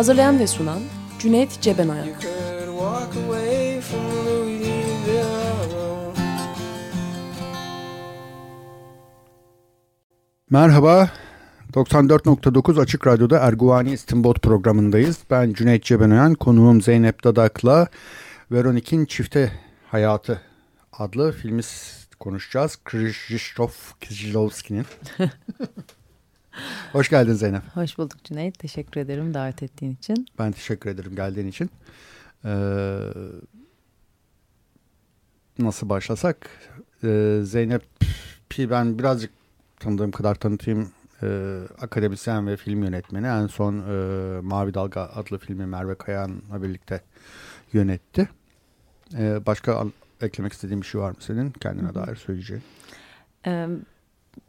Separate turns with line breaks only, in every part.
Hazırlayan ve sunan Cüneyt Cebenayak.
Merhaba, 94.9 Açık Radyo'da Erguvani İstinbot programındayız. Ben Cüneyt Cebenoyan, konuğum Zeynep Dadak'la Veronik'in Çifte Hayatı adlı filmi konuşacağız. Krzysztof Kieślowski'nin. Hoş geldin Zeynep.
Hoş bulduk Cüneyt. Teşekkür ederim davet ettiğin için.
Ben teşekkür ederim geldiğin için. Ee, nasıl başlasak? Ee, Zeynep ben birazcık tanıdığım kadar tanıtayım. Ee, akademisyen ve film yönetmeni. En son e, Mavi Dalga adlı filmi Merve Kayan'la birlikte yönetti. Ee, başka eklemek istediğin bir şey var mı senin kendine dair söyleyeceğin?
Evet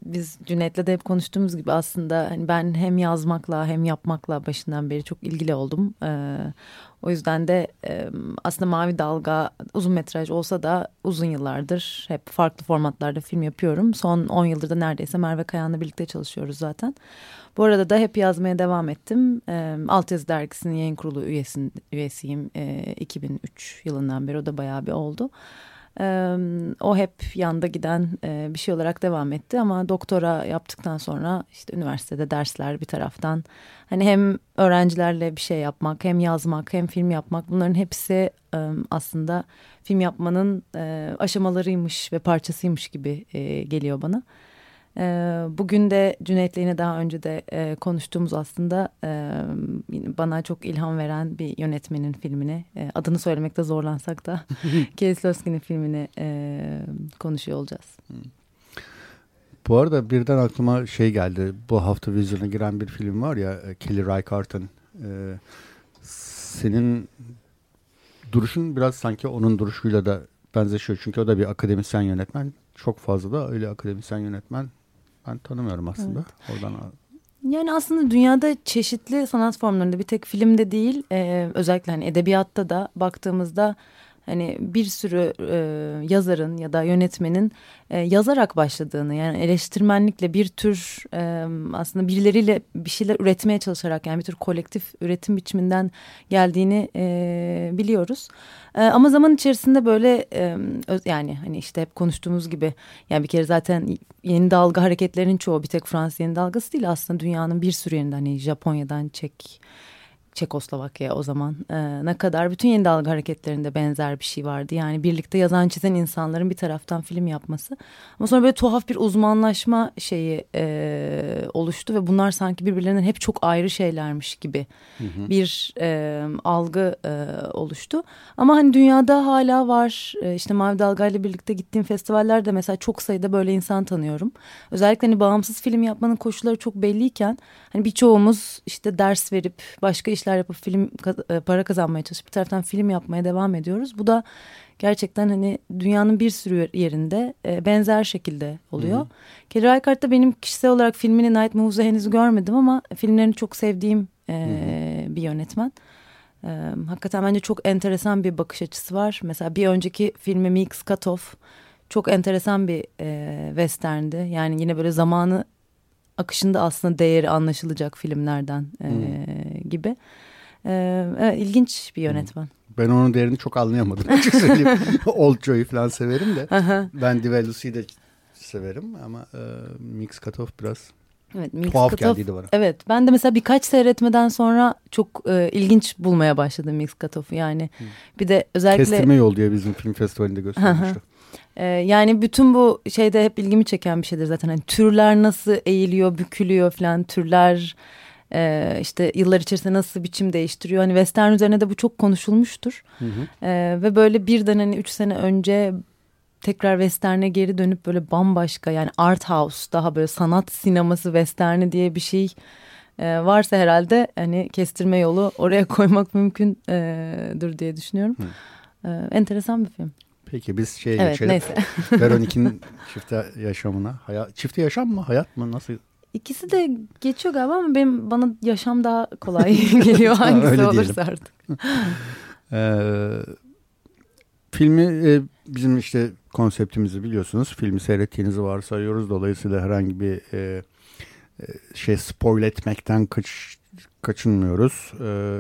biz Cüneyt'le de hep konuştuğumuz gibi aslında hani ben hem yazmakla hem yapmakla başından beri çok ilgili oldum. Ee, o yüzden de e, aslında Mavi Dalga uzun metraj olsa da uzun yıllardır hep farklı formatlarda film yapıyorum. Son 10 yıldır da neredeyse Merve Kayan'la birlikte çalışıyoruz zaten. Bu arada da hep yazmaya devam ettim. E, Altyazı Dergisi'nin yayın kurulu üyesin, üyesiyim e, 2003 yılından beri o da bayağı bir oldu o hep yanda giden bir şey olarak devam etti ama doktora yaptıktan sonra işte üniversitede dersler bir taraftan hani hem öğrencilerle bir şey yapmak hem yazmak hem film yapmak bunların hepsi aslında film yapmanın aşamalarıymış ve parçasıymış gibi geliyor bana. E, bugün de Cüneyt'le yine daha önce de e, konuştuğumuz aslında e, bana çok ilham veren bir yönetmenin filmini e, adını söylemekte zorlansak da Kieslowski'nin filmini e, konuşuyor olacağız.
Bu arada birden aklıma şey geldi. Bu hafta vizyona giren bir film var ya e, Kelly Reichardt'ın. E, senin duruşun biraz sanki onun duruşuyla da benzeşiyor. Çünkü o da bir akademisyen yönetmen. Çok fazla da öyle akademisyen yönetmen ben tanımıyorum aslında. Evet. Oradan
yani aslında dünyada çeşitli sanat formlarında bir tek filmde değil e, özellikle hani edebiyatta da baktığımızda hani bir sürü e, yazarın ya da yönetmenin e, yazarak başladığını yani eleştirmenlikle bir tür e, aslında birileriyle bir şeyler üretmeye çalışarak yani bir tür kolektif üretim biçiminden geldiğini e, biliyoruz. E, ama zaman içerisinde böyle e, yani hani işte hep konuştuğumuz gibi yani bir kere zaten yeni dalga hareketlerinin çoğu bir tek Fransız yeni dalgası değil aslında dünyanın bir sürü yerinde hani Japonya'dan Çek Çekoslovakya o zaman e, ne kadar bütün yeni dalga hareketlerinde benzer bir şey vardı. Yani birlikte yazan çizen insanların bir taraftan film yapması. Ama sonra böyle tuhaf bir uzmanlaşma şeyi e, oluştu ve bunlar sanki birbirlerinden hep çok ayrı şeylermiş gibi hı hı. bir e, algı e, oluştu. Ama hani dünyada hala var e, işte Mavi Dalga ile birlikte gittiğim festivallerde mesela çok sayıda böyle insan tanıyorum. Özellikle hani bağımsız film yapmanın koşulları çok belliyken hani birçoğumuz işte ders verip başka iş işler yapıp film e, para kazanmaya çalışıp bir taraftan film yapmaya devam ediyoruz. Bu da gerçekten hani dünyanın bir sürü yerinde e, benzer şekilde oluyor. Hı hı. Kelly Reichardt da benim kişisel olarak filmini Night Moves'u henüz görmedim ama filmlerini çok sevdiğim e, hı hı. bir yönetmen. E, hakikaten bence çok enteresan bir bakış açısı var. Mesela bir önceki filmi Mix Cut Off çok enteresan bir e, western'di. Yani yine böyle zamanı akışında aslında değeri anlaşılacak filmlerden e, hmm. gibi. E, evet, ilginç bir yönetmen.
Ben onun değerini çok anlayamadım. Old Joy'u falan severim de. ben Divelus'u de severim ama e, Mix Cutoff biraz Evet, Mix Tuhaf Cutoff, geldiydi bana.
Evet ben de mesela birkaç seyretmeden sonra çok e, ilginç bulmaya başladım Mix Cutoff'u yani. Hmm. Bir de özellikle...
Kestirme yol diye bizim film festivalinde göstermişti.
Ee, yani bütün bu şeyde hep ilgimi çeken bir şeydir zaten. Hani türler nasıl eğiliyor, bükülüyor falan türler e, işte yıllar içerisinde nasıl biçim değiştiriyor. Hani western üzerine de bu çok konuşulmuştur. Hı hı. E, ve böyle birden hani üç sene önce tekrar western'e geri dönüp böyle bambaşka yani art house daha böyle sanat sineması westerni diye bir şey e, varsa herhalde hani kestirme yolu oraya koymak mümkündür diye düşünüyorum. Hı. E, enteresan bir film.
Peki biz şeye evet, geçelim. Neyse. Veronik'in çifte yaşamına. Hayat, çifte yaşam mı? Hayat mı? Nasıl?
İkisi de geçiyor galiba ama benim bana yaşam daha kolay geliyor hangisi olursa artık.
ee, filmi e, bizim işte konseptimizi biliyorsunuz. Filmi seyrettiğinizi varsayıyoruz. Dolayısıyla herhangi bir e, e, şey spoil etmekten kaç, kaçınmıyoruz. E,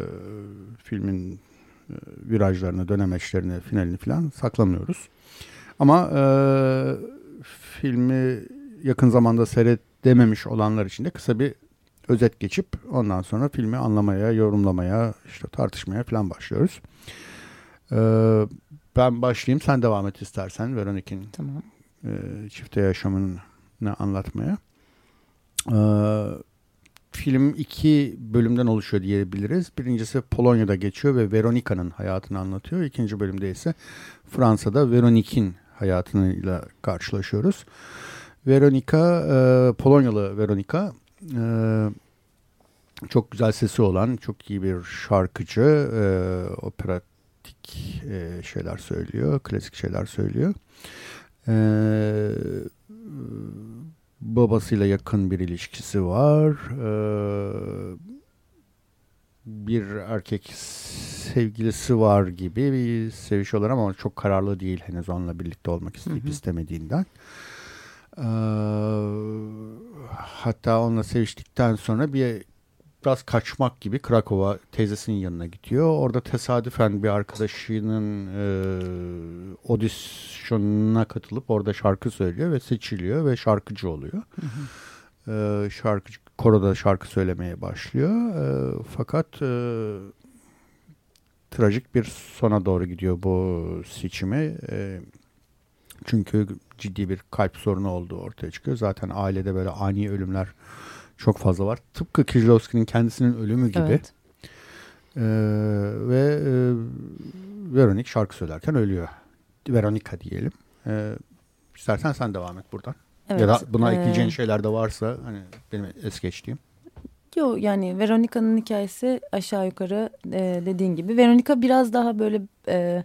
filmin virajlarını, dönemeçlerini, finalini falan saklamıyoruz. Ama e, filmi yakın zamanda seyredememiş olanlar için de kısa bir özet geçip ondan sonra filmi anlamaya, yorumlamaya, işte tartışmaya falan başlıyoruz. Ee, ben başlayayım, sen devam et istersen Veronik'in tamam. e, çifte yaşamını anlatmaya. Ee, film iki bölümden oluşuyor diyebiliriz. Birincisi Polonya'da geçiyor ve Veronika'nın hayatını anlatıyor. İkinci bölümde ise Fransa'da Veronik'in hayatıyla karşılaşıyoruz. Veronika, e, Polonyalı Veronika e, çok güzel sesi olan, çok iyi bir şarkıcı, e, operatik e, şeyler söylüyor, klasik şeyler söylüyor. E, babasıyla yakın bir ilişkisi var. Ee, bir erkek sevgilisi var gibi bir sevişiyorlar ama çok kararlı değil henüz onunla birlikte olmak isteyip hı hı. istemediğinden. Ee, hatta onunla seviştikten sonra bir biraz kaçmak gibi Krakow'a teyzesinin yanına gidiyor. Orada tesadüfen bir arkadaşının e, auditionuna katılıp orada şarkı söylüyor ve seçiliyor ve şarkıcı oluyor. E, şarkıcı koroda şarkı söylemeye başlıyor. E, fakat e, trajik bir sona doğru gidiyor bu seçimi. E, çünkü ciddi bir kalp sorunu olduğu ortaya çıkıyor. Zaten ailede böyle ani ölümler çok fazla var. Tıpkı Kieslowski'nin kendisinin ölümü gibi. Evet. Ee, ve e, Veronik şarkı söylerken ölüyor. Veronika diyelim. Ee, istersen sen devam et buradan. Evet, ya da buna e... ekleyeceğin şeyler de varsa hani benim es geçtiğim.
Yok yani Veronika'nın hikayesi aşağı yukarı e, dediğin gibi. Veronika biraz daha böyle e,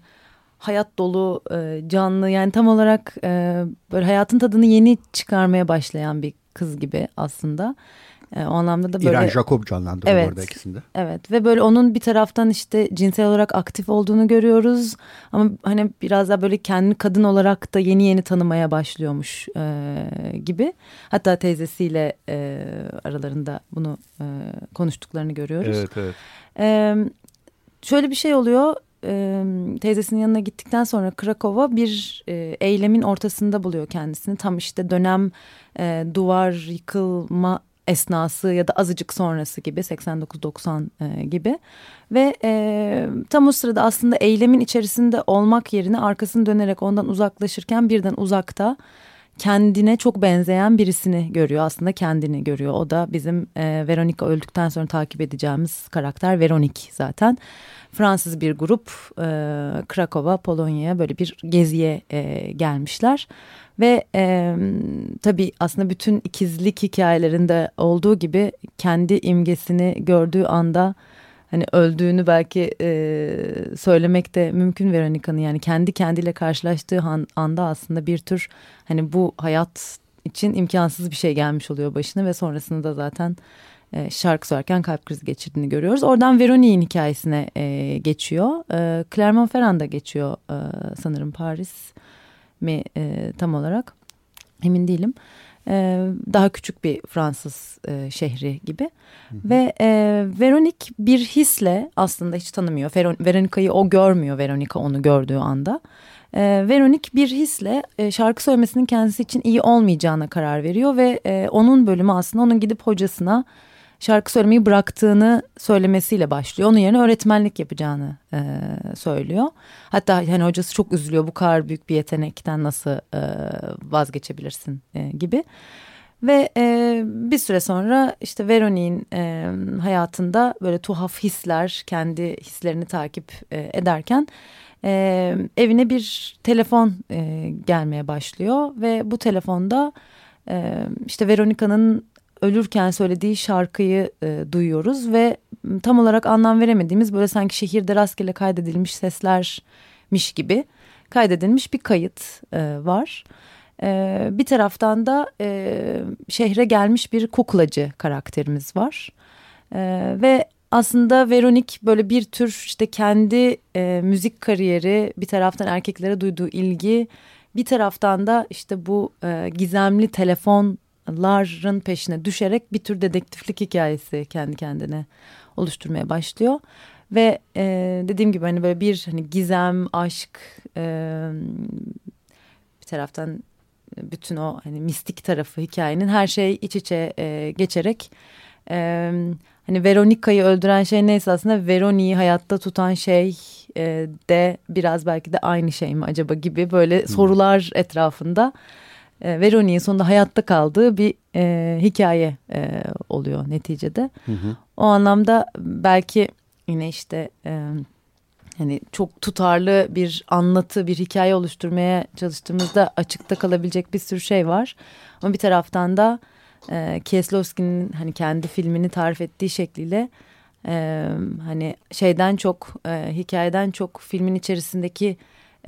hayat dolu, e, canlı yani tam olarak e, böyle hayatın tadını yeni çıkarmaya başlayan bir kız gibi aslında. E, o anlamda da böyle...
İran Jacob canlandırıyor evet, orada ikisinde.
Evet ve böyle onun bir taraftan işte cinsel olarak aktif olduğunu görüyoruz. Ama hani biraz daha böyle kendi kadın olarak da yeni yeni tanımaya başlıyormuş e, gibi. Hatta teyzesiyle e, aralarında bunu e, konuştuklarını görüyoruz.
Evet evet.
E, şöyle bir şey oluyor e, teyzesinin yanına gittikten sonra Krakow'a bir e, eylemin ortasında buluyor kendisini. Tam işte dönem e, duvar yıkılma esnası ya da azıcık sonrası gibi 89-90 e, gibi. Ve e, tam o sırada aslında eylemin içerisinde olmak yerine arkasını dönerek ondan uzaklaşırken birden uzakta kendine çok benzeyen birisini görüyor. Aslında kendini görüyor. O da bizim e, Veronica öldükten sonra takip edeceğimiz karakter Veronik zaten. Fransız bir grup e, Krakow'a Polonya'ya böyle bir geziye e, gelmişler ve e, tabii aslında bütün ikizlik hikayelerinde olduğu gibi kendi imgesini gördüğü anda hani öldüğünü belki e, söylemek de mümkün Veronica'nın yani kendi kendiyle karşılaştığı an, anda aslında bir tür hani bu hayat için imkansız bir şey gelmiş oluyor başına ve sonrasında da zaten e, şarkı söylerken kalp krizi geçirdiğini görüyoruz. Oradan Veronic'in hikayesine e, geçiyor. E, Clermont-Ferrand'da geçiyor e, sanırım Paris mi e, tam olarak emin değilim. E, daha küçük bir Fransız e, şehri gibi hı hı. ve e, Veronik bir hisle aslında hiç tanımıyor. Veronika'yı o görmüyor Veronika onu gördüğü anda. E, Veronik bir hisle e, şarkı söylemesinin kendisi için iyi olmayacağına karar veriyor ve e, onun bölümü aslında onun gidip hocasına şarkı söylemeyi bıraktığını söylemesiyle başlıyor. Onun yerine öğretmenlik yapacağını e, söylüyor. Hatta hani hocası çok üzülüyor bu kadar büyük bir yetenekten nasıl e, vazgeçebilirsin e, gibi. Ve e, bir süre sonra işte Veronik'in e, hayatında böyle tuhaf hisler kendi hislerini takip e, ederken e, evine bir telefon e, gelmeye başlıyor. Ve bu telefonda e, işte Veronika'nın ölürken söylediği şarkıyı e, duyuyoruz ve tam olarak anlam veremediğimiz böyle sanki şehirde rastgele kaydedilmiş seslermiş gibi kaydedilmiş bir kayıt e, var. E, bir taraftan da e, şehre gelmiş bir kuklacı karakterimiz var. E, ve aslında Veronik böyle bir tür işte kendi e, müzik kariyeri bir taraftan erkeklere duyduğu ilgi bir taraftan da işte bu e, gizemli telefonların peşine düşerek bir tür dedektiflik hikayesi kendi kendine oluşturmaya başlıyor. Ve e, dediğim gibi hani böyle bir hani gizem, aşk e, bir taraftan bütün o hani mistik tarafı hikayenin her şey iç içe e, geçerek e, hani Veronica'yı öldüren şey neyse aslında Veroni'yi hayatta tutan şey e, de biraz belki de aynı şey mi acaba gibi böyle hmm. sorular etrafında e, Veroni'nin sonunda hayatta kaldığı bir e, hikaye e, oluyor neticede. Hı hı. O anlamda belki yine işte e, hani çok tutarlı bir anlatı, bir hikaye oluşturmaya çalıştığımızda açıkta kalabilecek bir sürü şey var. Ama bir taraftan da e, Kieslowski'nin hani kendi filmini tarif ettiği şekliyle e, hani şeyden çok e, hikayeden çok filmin içerisindeki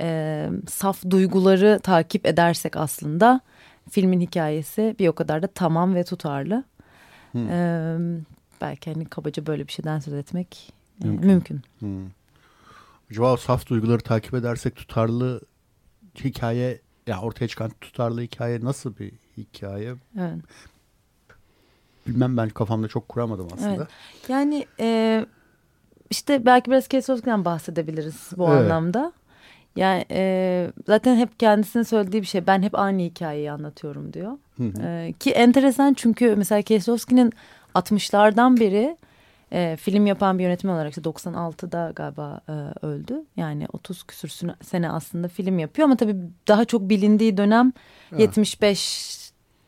e, saf duyguları takip edersek aslında filmin hikayesi bir o kadar da tamam ve tutarlı. Hmm. E, belki hani kabaca böyle bir şeyden söz etmek mümkün. mümkün. Hmm.
Acaba saf duyguları takip edersek tutarlı hikaye ya ortaya çıkan tutarlı hikaye nasıl bir hikaye? Evet. Bilmem ben kafamda çok kuramadım aslında. Evet.
Yani e, işte belki biraz Kesos'tan bahsedebiliriz bu evet. anlamda. Yani e, zaten hep kendisinin söylediği bir şey. Ben hep aynı hikayeyi anlatıyorum diyor. Hı hı. E, ki enteresan çünkü mesela Kieslowski'nin 60'lardan beri e, film yapan bir yönetmen olarak işte 96'da galiba e, öldü. Yani 30 küsür sene aslında film yapıyor ama tabii daha çok bilindiği dönem evet. 75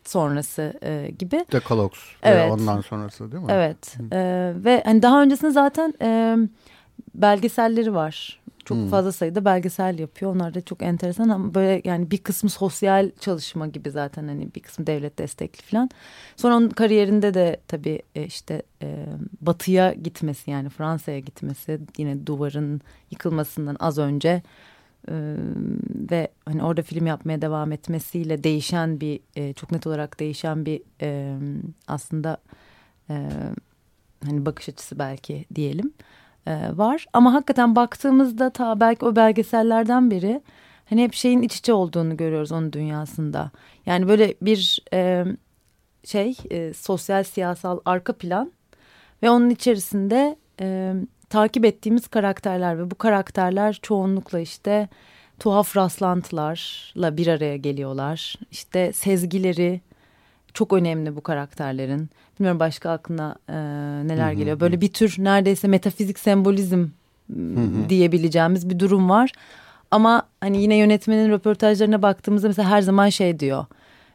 sonrası e, gibi.
Dekalogs evet. ondan sonrası değil mi?
Evet e, ve hani daha öncesinde zaten e, belgeselleri var. Çok hmm. fazla sayıda belgesel yapıyor. Onlar da çok enteresan ama böyle yani bir kısmı sosyal çalışma gibi zaten hani bir kısmı devlet destekli falan. Sonra onun kariyerinde de tabii e, işte e, batıya gitmesi yani Fransa'ya gitmesi yine duvarın yıkılmasından az önce e, ve hani orada film yapmaya devam etmesiyle değişen bir e, çok net olarak değişen bir e, aslında e, hani bakış açısı belki diyelim e, var. Ama hakikaten baktığımızda ta belki o belgesellerden beri hani hep şeyin iç içe olduğunu görüyoruz onun dünyasında. Yani böyle bir e, şey e, sosyal siyasal arka plan ve onun içerisinde e, takip ettiğimiz karakterler ve bu karakterler çoğunlukla işte tuhaf rastlantılarla bir araya geliyorlar. İşte sezgileri çok önemli bu karakterlerin. Bilmiyorum başka aklına e, neler hı hı. geliyor. Böyle bir tür neredeyse metafizik sembolizm hı diyebileceğimiz bir durum var. Ama hani yine yönetmenin röportajlarına baktığımızda mesela her zaman şey diyor.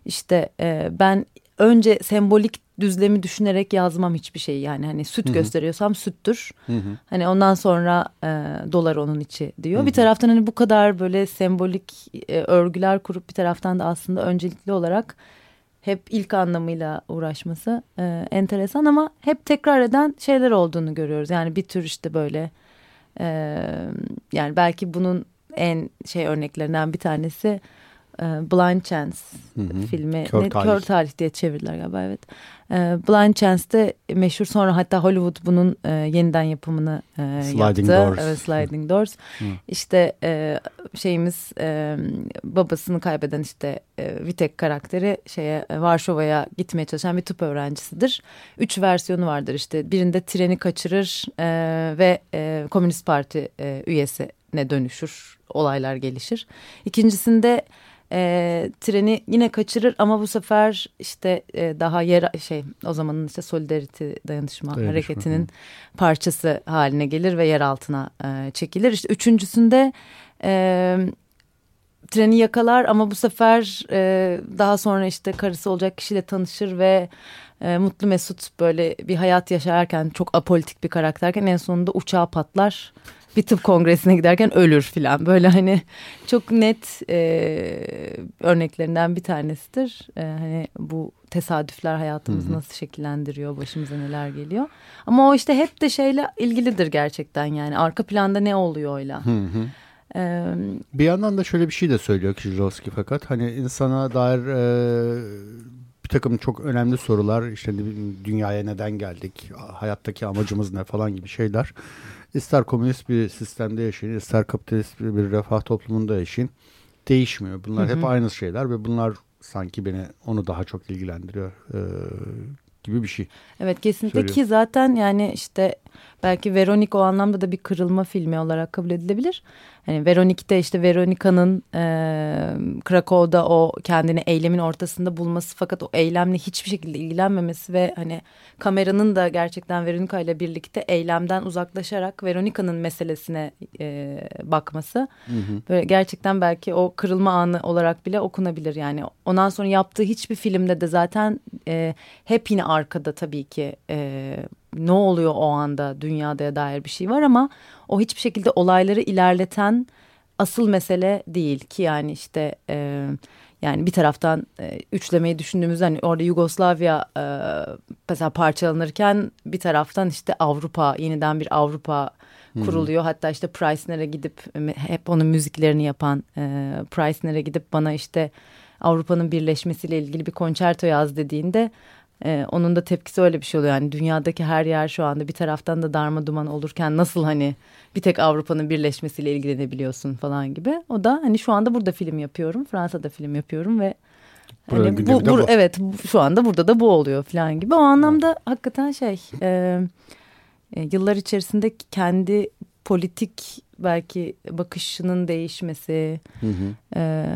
İşte e, ben önce sembolik düzlemi düşünerek yazmam hiçbir şey yani hani süt Hı -hı. gösteriyorsam süttür. Hı -hı. Hani ondan sonra e, dolar onun içi diyor. Hı -hı. Bir taraftan hani bu kadar böyle sembolik e, örgüler kurup bir taraftan da aslında öncelikli olarak hep ilk anlamıyla uğraşması e, enteresan ama hep tekrar eden şeyler olduğunu görüyoruz. Yani bir tür işte böyle e, yani belki bunun en şey örneklerinden bir tanesi Blind Chance hı hı. filmi. Kör ne, tarih. Kör tarih diye çevirdiler galiba evet. E, Blind Chance'de meşhur sonra hatta Hollywood bunun e, yeniden yapımını e, Sliding yaptı. Doors. Evet, Sliding Doors. Hı. İşte e, şeyimiz babasını kaybeden işte Vitek karakteri şeye Varşova'ya gitmeye çalışan bir tıp öğrencisidir. Üç versiyonu vardır işte. Birinde treni kaçırır ve Komünist Parti üyesi ne dönüşür, olaylar gelişir. İkincisinde e, treni yine kaçırır ama bu sefer işte e, daha yer şey o zamanın işte Solidarity dayanışma, dayanışma hareketinin hı. parçası haline gelir ve yer altına e, çekilir. İşte üçüncüsünde e, treni yakalar ama bu sefer e, daha sonra işte karısı olacak kişiyle tanışır ve e, mutlu mesut böyle bir hayat yaşarken çok apolitik bir karakterken en sonunda uçağı patlar bir tıp kongresine giderken ölür filan. Böyle hani çok net e, örneklerinden bir tanesidir. E, hani bu tesadüfler hayatımızı nasıl şekillendiriyor, başımıza neler geliyor. Ama o işte hep de şeyle ilgilidir gerçekten yani arka planda ne oluyor. Hı hı.
bir yandan da şöyle bir şey de söylüyor Kişilovski fakat hani insana dair e, bir takım çok önemli sorular işte dünyaya neden geldik, hayattaki amacımız ne falan gibi şeyler. İster komünist bir sistemde yaşayın, ister kapitalist bir, bir refah toplumunda yaşayın değişmiyor. Bunlar hı hı. hep aynı şeyler ve bunlar sanki beni onu daha çok ilgilendiriyor e, gibi bir şey.
Evet kesinlikle Söyleyeyim. ki zaten yani işte belki Veronik o anlamda da bir kırılma filmi olarak kabul edilebilir. Hani Veronik'te işte Veronika'nın e, Krakow'da o kendini eylemin ortasında bulması fakat o eylemle hiçbir şekilde ilgilenmemesi ve hani kameranın da gerçekten Veronika ile birlikte eylemden uzaklaşarak Veronika'nın meselesine e, bakması. Hı hı. Böyle gerçekten belki o kırılma anı olarak bile okunabilir yani. Ondan sonra yaptığı hiçbir filmde de zaten e, hep yine arkada tabii ki e, ne oluyor o anda dünyada dair bir şey var ama o hiçbir şekilde olayları ilerleten asıl mesele değil ki yani işte e, yani bir taraftan e, üçlemeyi düşündüğümüzde hani orada Yugoslavya e, mesela parçalanırken bir taraftan işte Avrupa yeniden bir Avrupa kuruluyor. Hmm. Hatta işte Preissner'e gidip hep onun müziklerini yapan e, Preissner'e gidip bana işte Avrupa'nın birleşmesiyle ilgili bir konçerto yaz dediğinde ee, onun da tepkisi öyle bir şey oluyor. Yani dünyadaki her yer şu anda bir taraftan da darma duman olurken nasıl hani bir tek Avrupa'nın birleşmesiyle ilgilenebiliyorsun falan gibi. O da hani şu anda burada film yapıyorum. Fransa'da film yapıyorum ve hani bu, bu, bu. evet şu anda burada da bu oluyor falan gibi. O anlamda evet. hakikaten şey e, e, yıllar içerisinde kendi politik belki bakışının değişmesi hı hı. E,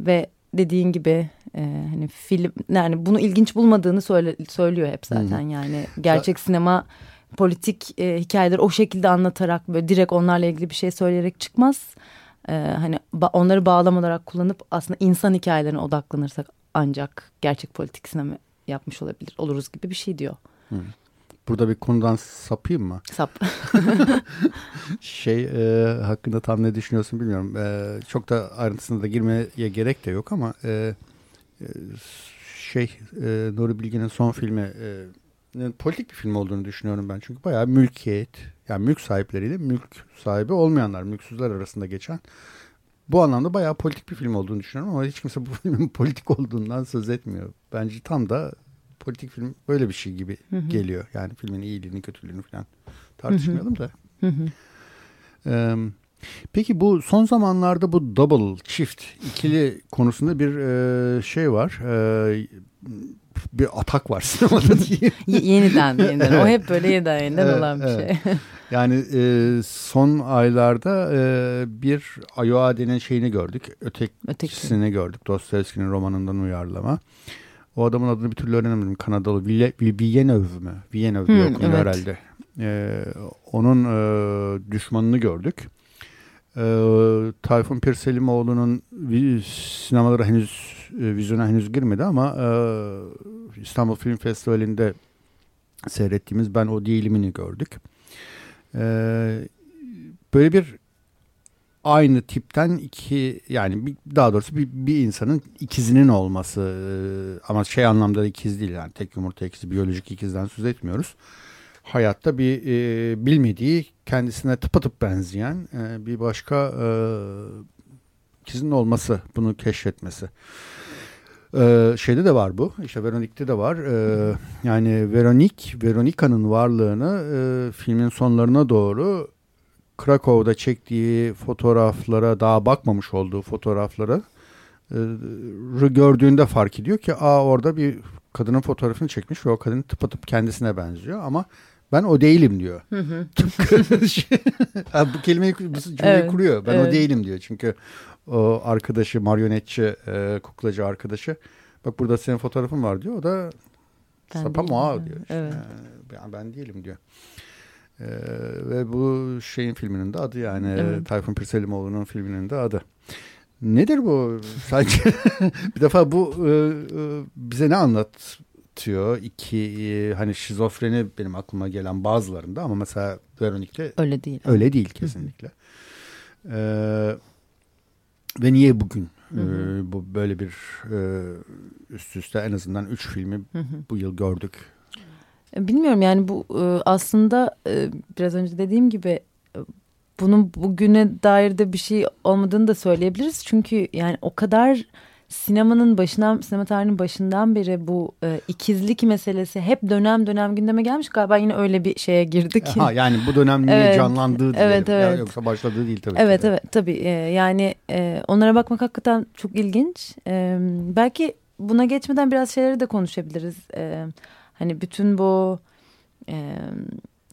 ve dediğin gibi e, hani film yani bunu ilginç bulmadığını söyle, söylüyor hep zaten hmm. yani gerçek sinema politik e, hikayeleri o şekilde anlatarak böyle direkt onlarla ilgili bir şey söyleyerek çıkmaz. E, hani ba onları bağlam olarak kullanıp aslında insan hikayelerine odaklanırsak ancak gerçek politik sinema yapmış olabilir oluruz gibi bir şey diyor. Hmm.
Burada bir konudan sapayım mı?
Sap.
şey e, hakkında tam ne düşünüyorsun bilmiyorum. E, çok da ayrıntısına da girmeye gerek de yok ama e, şey e, Nuri Bilge'nin son filmi e, politik bir film olduğunu düşünüyorum ben. Çünkü bayağı mülkiyet yani mülk sahipleriyle mülk sahibi olmayanlar, mülksüzler arasında geçen bu anlamda bayağı politik bir film olduğunu düşünüyorum ama hiç kimse bu filmin politik olduğundan söz etmiyor. Bence tam da politik film böyle bir şey gibi hı hı. geliyor. Yani filmin iyiliğini, kötülüğünü falan tartışmayalım da. Hı hı. Ee, Peki bu son zamanlarda bu double, çift, ikili konusunda bir e, şey var. E, bir atak var sinemada diyeyim.
yeniden, yeniden. O hep böyle yeniden, yeniden evet, olan bir evet. şey.
yani e, son aylarda e, bir Ayoade'nin şeyini gördük. Ötekisini Öteki. gördük. Dostoyevski'nin romanından uyarlama. O adamın adını bir türlü öğrenemedim. Kanadalı Villeneuve mü? Villeneuve diye hmm, okunuyor evet. herhalde. E, onun e, düşmanını gördük. Ee, Tayfun Pirselimoğlu'nun sinemalara henüz e, vizyona henüz girmedi ama e, İstanbul Film Festivali'nde seyrettiğimiz Ben O Değilimini gördük. E, böyle bir aynı tipten iki yani bir, daha doğrusu bir, bir insanın ikizinin olması e, ama şey anlamda ikiz değil yani tek yumurta ikizi biyolojik ikizden söz etmiyoruz hayatta bir e, bilmediği kendisine tıpatıp benzeyen e, bir başka e, ikizinin olması bunu keşfetmesi. Ee, şeyde de var bu. İşte Veronik'te de var. Ee, yani Veronik, Veronika'nın varlığını e, filmin sonlarına doğru Krakow'da çektiği fotoğraflara daha bakmamış olduğu fotoğraflara e, gördüğünde fark ediyor ki aa orada bir kadının fotoğrafını çekmiş ve o kadın tıpatıp kendisine benziyor ama ben o değilim diyor. Hı hı. bu kelimeyi bu cümleyi evet, kuruyor. Ben evet. o değilim diyor. Çünkü o arkadaşı maryonetçi e, kuklacı arkadaşı bak burada senin fotoğrafın var diyor. O da ben sapama diyor. Işte, evet. ben, ben değilim diyor. Ee, ve bu şeyin filminin de adı yani evet. Tayfun Pirselimoğlu'nun filminin de adı. Nedir bu? Sadece bir defa bu e, e, bize ne anlat yaratıyor. İki e, hani şizofreni benim aklıma gelen bazılarında ama mesela Veronik'te
öyle değil.
Öyle değil kesinlikle. Ee, ve niye bugün hı hı. E, bu böyle bir e, üst üste en azından üç filmi hı hı. bu yıl gördük?
Bilmiyorum yani bu e, aslında e, biraz önce dediğim gibi e, bunun bugüne dair de bir şey olmadığını da söyleyebiliriz. Çünkü yani o kadar sinemanın başından sinema tarihinin başından beri bu e, ikizlik meselesi hep dönem dönem gündeme gelmiş galiba yine öyle bir şeye girdik.
Ha, yani bu dönem niye evet, canlandığı diyelim. Evet, evet. Ya, yoksa başladığı değil tabii.
Evet evet tabii e, yani e, onlara bakmak hakikaten çok ilginç. E, belki buna geçmeden biraz şeyleri de konuşabiliriz. E, hani bütün bu e,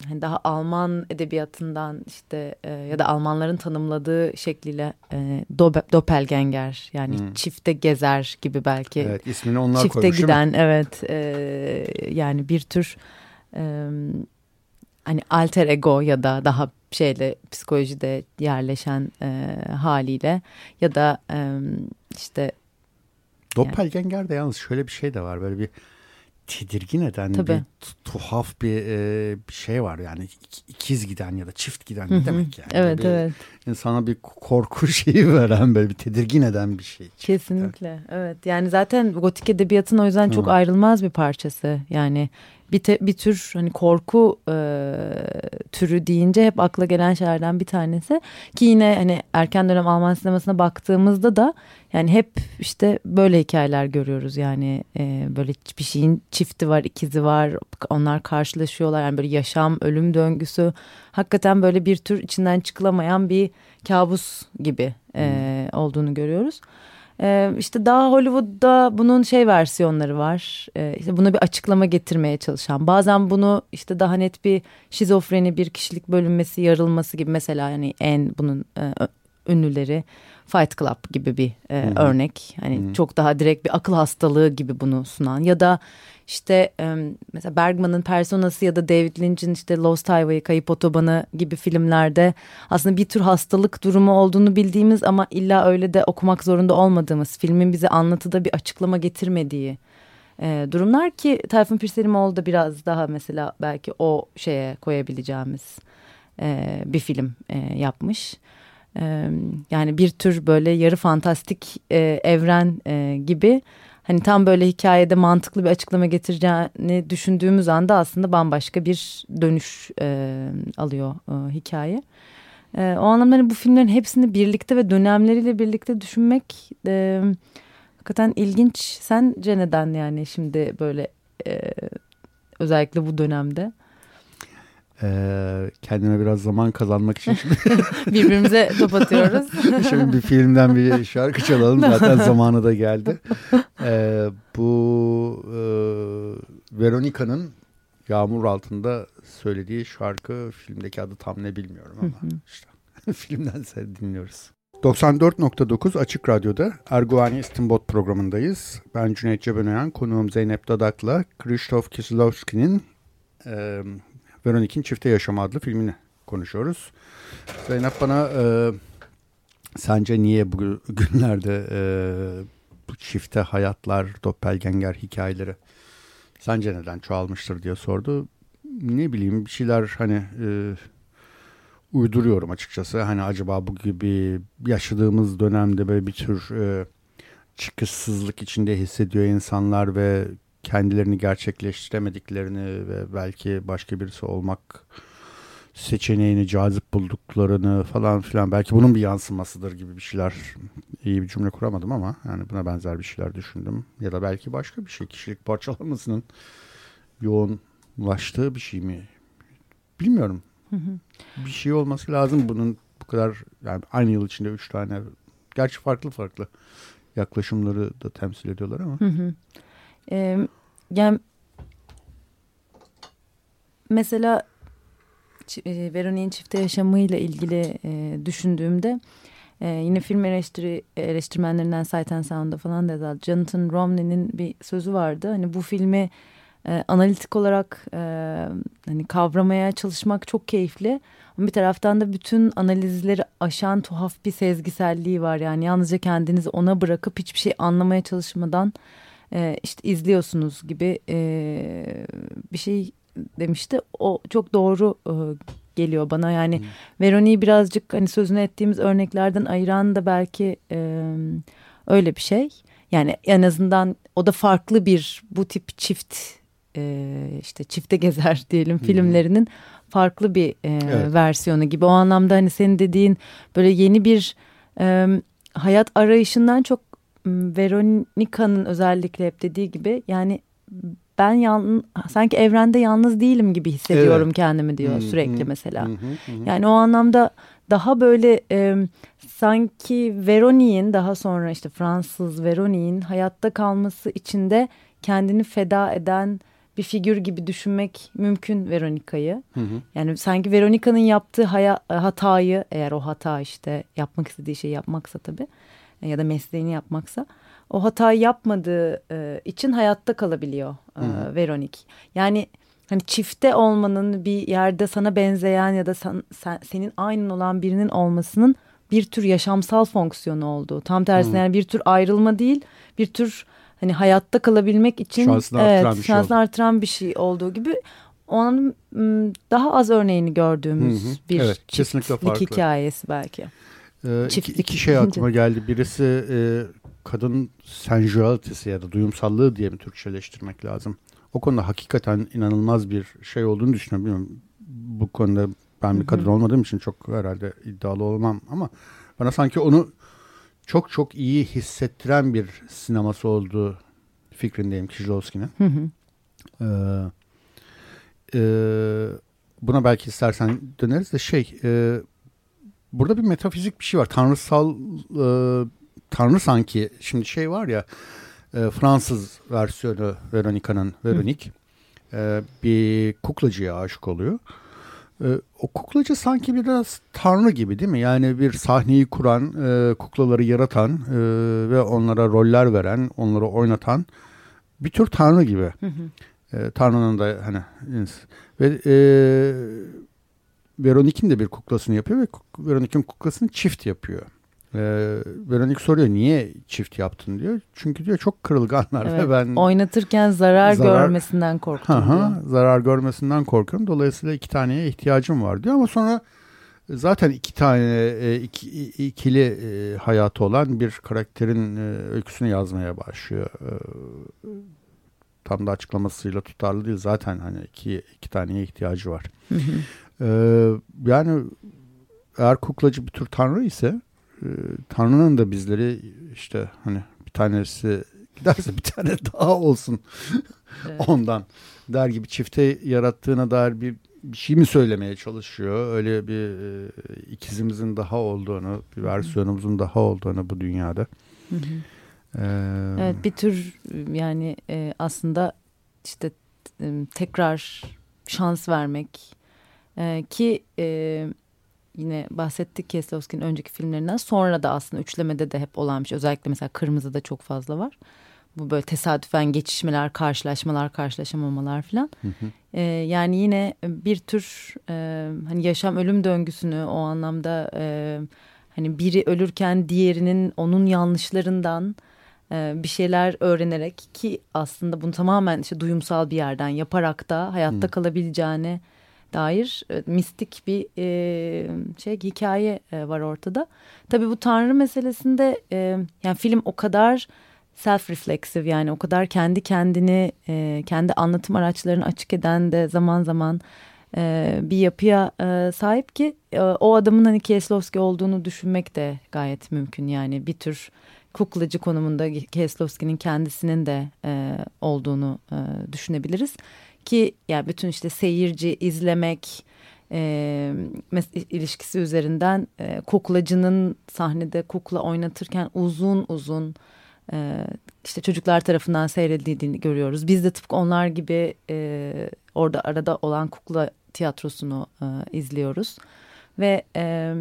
hani daha Alman edebiyatından işte e, ya da Almanların tanımladığı şekliyle e, doppelganger yani hmm. çifte gezer gibi belki.
Evet ismini onlar
çifte
koymuş.
Çifte giden evet e, yani bir tür e, hani alter ego ya da daha şeyle psikolojide yerleşen e, haliyle ya da e, işte
Doppelganger yani. de yalnız şöyle bir şey de var böyle bir tedirgin eden Tabii. bir tuhaf bir, e, bir şey var yani ikiz giden ya da çift giden ne demek yani.
Evet
bir,
evet.
İnsana bir korku şeyi veren böyle bir tedirgin eden bir şey.
Kesinlikle evet yani zaten gotik edebiyatın o yüzden çok Hı. ayrılmaz bir parçası yani bir, te, bir tür hani korku e, türü deyince hep akla gelen şeylerden bir tanesi. Ki yine hani erken dönem Alman sinemasına baktığımızda da yani hep işte böyle hikayeler görüyoruz. Yani e, böyle bir şeyin çifti var ikizi var onlar karşılaşıyorlar. Yani böyle yaşam ölüm döngüsü hakikaten böyle bir tür içinden çıkılamayan bir kabus gibi e, olduğunu görüyoruz. Ee, işte daha Hollywood'da bunun şey versiyonları var. Ee, buna bir açıklama getirmeye çalışan. Bazen bunu işte daha net bir şizofreni, bir kişilik bölünmesi, yarılması gibi mesela yani en bunun e, ünlüleri Fight Club gibi bir e, hmm. örnek. Hani hmm. çok daha direkt bir akıl hastalığı gibi bunu sunan ya da işte mesela Bergman'ın Personası ya da David Lynch'in işte Lost Highway, Kayıp Otobanı gibi filmlerde aslında bir tür hastalık durumu olduğunu bildiğimiz ama illa öyle de okumak zorunda olmadığımız filmin bize anlatıda bir açıklama getirmediği e, durumlar ki Tayfun Pirselimoğlu da biraz daha mesela belki o şeye koyabileceğimiz e, bir film e, yapmış. Yani bir tür böyle yarı fantastik e, evren e, gibi hani tam böyle hikayede mantıklı bir açıklama getireceğini düşündüğümüz anda aslında bambaşka bir dönüş e, alıyor e, hikaye. E, o anlamda hani bu filmlerin hepsini birlikte ve dönemleriyle birlikte düşünmek e, hakikaten ilginç. Sence neden yani şimdi böyle e, özellikle bu dönemde?
Ee, kendime biraz zaman kazanmak için
birbirimize top atıyoruz.
şimdi bir filmden bir şarkı çalalım zaten zamanı da geldi. Ee, bu e, Veronica'nın Yağmur altında söylediği şarkı filmdeki adı tam ne bilmiyorum ama işte filmden dinliyoruz. 94.9 Açık Radyo'da Erguvani İstinbot programındayız. Ben Cüneyt Cebenayan, konuğum Zeynep Dadak'la Krzysztof Kieslowski'nin e, Veronik'in Çifte Yaşamı adlı filmini konuşuyoruz. Zeynep bana e, sence niye bu günlerde e, bu çifte hayatlar, doppelganger hikayeleri sence neden çoğalmıştır diye sordu. Ne bileyim bir şeyler hani e, uyduruyorum açıkçası. Hani acaba bu gibi yaşadığımız dönemde böyle bir tür e, çıkışsızlık içinde hissediyor insanlar ve kendilerini gerçekleştiremediklerini ve belki başka birisi olmak seçeneğini cazip bulduklarını falan filan belki bunun bir yansımasıdır gibi bir şeyler iyi bir cümle kuramadım ama yani buna benzer bir şeyler düşündüm ya da belki başka bir şey kişilik parçalamasının yoğunlaştığı bir şey mi bilmiyorum bir şey olması lazım bunun bu kadar yani aynı yıl içinde üç tane gerçi farklı farklı yaklaşımları da temsil ediyorlar ama. Hı hı.
Ee, yani mesela e, Veronik'in çifte yaşamıyla ilgili e, düşündüğümde e, yine film eleştiri eleştirmenlerinden Sight and Sound'da falan da Jonathan Romney'nin bir sözü vardı. Hani bu filmi e, analitik olarak e, hani kavramaya çalışmak çok keyifli. Ama bir taraftan da bütün analizleri aşan tuhaf bir sezgiselliği var. Yani yalnızca kendinizi ona bırakıp hiçbir şey anlamaya çalışmadan e, işte izliyorsunuz gibi e, bir şey demişti. O çok doğru e, geliyor bana yani hmm. Veroni'yi birazcık hani sözünü ettiğimiz örneklerden ayıran da belki e, öyle bir şey. Yani en azından o da farklı bir bu tip çift e, işte çifte gezer diyelim hmm. filmlerinin farklı bir e, evet. versiyonu gibi. O anlamda hani senin dediğin böyle yeni bir e, hayat arayışından çok Veronica'nın özellikle hep dediği gibi yani ben yan, sanki evrende yalnız değilim gibi hissediyorum evet. kendimi diyor hı sürekli mesela. Hı hı Yani o anlamda daha böyle e, sanki Veroni'nin daha sonra işte Fransız Veroni'nin hayatta kalması içinde kendini feda eden bir figür gibi düşünmek mümkün Veronica'yı. Yani sanki Veronica'nın yaptığı haya, hatayı eğer o hata işte yapmak istediği şeyi yapmaksa tabii ya da mesleğini yapmaksa o hatayı yapmadığı e, için hayatta kalabiliyor e, Veronik. Yani hani çifte olmanın bir yerde sana benzeyen ya da sen, sen, senin aynın olan birinin olmasının bir tür yaşamsal fonksiyonu olduğu. Tam tersine yani bir tür ayrılma değil bir tür hani hayatta kalabilmek için
şansını evet, artıran, bir, şey
şansını artıran bir şey olduğu gibi onun daha az örneğini gördüğümüz hı hı. bir evet, çiftlik hikayesi belki.
Ee, iki, iki şey aklıma geldi. Birisi e, kadın sensualitesi ya da duyumsallığı diye mi Türkçeleştirmek lazım. O konuda hakikaten inanılmaz bir şey olduğunu düşünüyorum. Bilmiyorum, bu konuda ben bir kadın olmadığım için çok herhalde iddialı olmam ama bana sanki onu çok çok iyi hissettiren bir sineması olduğu fikrindeyim Kieślowski'nin. Ee, e, buna belki istersen döneriz de şey e, burada bir metafizik bir şey var. Tanrısal e, tanrı sanki şimdi şey var ya e, Fransız versiyonu Veronica'nın Veronik e, bir kuklacıya aşık oluyor. E, o kuklacı sanki biraz tanrı gibi değil mi? Yani bir sahneyi kuran, e, kuklaları yaratan e, ve onlara roller veren, onları oynatan bir tür tanrı gibi. Hı hı. E, tanrının da hani ve e, Veronik'in de bir kuklasını yapıyor ve Veronik'in kuklasını çift yapıyor. Ee, Veronik soruyor niye çift yaptın diyor. Çünkü diyor çok kırılganlar evet, ve ben
oynatırken zarar, zarar görmesinden korktum.
Hı zarar görmesinden korkuyorum. Dolayısıyla iki taneye ihtiyacım var diyor ama sonra zaten iki tane e, iki, ikili e, hayatı olan bir karakterin e, öyküsünü yazmaya başlıyor. Tam da açıklamasıyla tutarlı değil. Zaten hani iki, iki taneye ihtiyacı var. Yani eğer kuklacı bir tür tanrı ise e, Tanrı'nın da bizleri işte hani bir tanesi giderse bir tane daha olsun ondan der gibi çifte yarattığına dair bir, bir şey mi söylemeye çalışıyor? Öyle bir e, ikizimizin daha olduğunu, bir versiyonumuzun daha olduğunu bu dünyada.
Ee, evet bir tür yani e, aslında işte e, tekrar şans vermek e, ki e, yine bahsettik Kieslowski'nin önceki filmlerinden. Sonra da aslında üçlemede de hep olan bir şey. Özellikle mesela Kırmızı'da çok fazla var. Bu böyle tesadüfen geçişmeler, karşılaşmalar, karşılaşamamalar falan. Hı hı. Ee, yani yine bir tür e, hani yaşam ölüm döngüsünü o anlamda e, hani biri ölürken diğerinin onun yanlışlarından e, bir şeyler öğrenerek ki aslında bunu tamamen işte duyumsal bir yerden yaparak da hayatta hı. kalabileceğini dair e, mistik bir e, şey hikaye e, var ortada. Tabii bu tanrı meselesinde e, yani film o kadar self reflexive yani o kadar kendi kendini e, kendi anlatım araçlarını açık eden de zaman zaman e, bir yapıya e, sahip ki e, o adamın hani Kieslowski olduğunu düşünmek de gayet mümkün yani bir tür kuklacı konumunda Kieslowski'nin kendisinin de e, olduğunu e, düşünebiliriz. Ki yani bütün işte seyirci izlemek e, ilişkisi üzerinden e, kuklacının sahnede kukla oynatırken uzun uzun e, işte çocuklar tarafından seyredildiğini görüyoruz. Biz de tıpkı onlar gibi e, orada arada olan kukla tiyatrosunu e, izliyoruz. Ve e,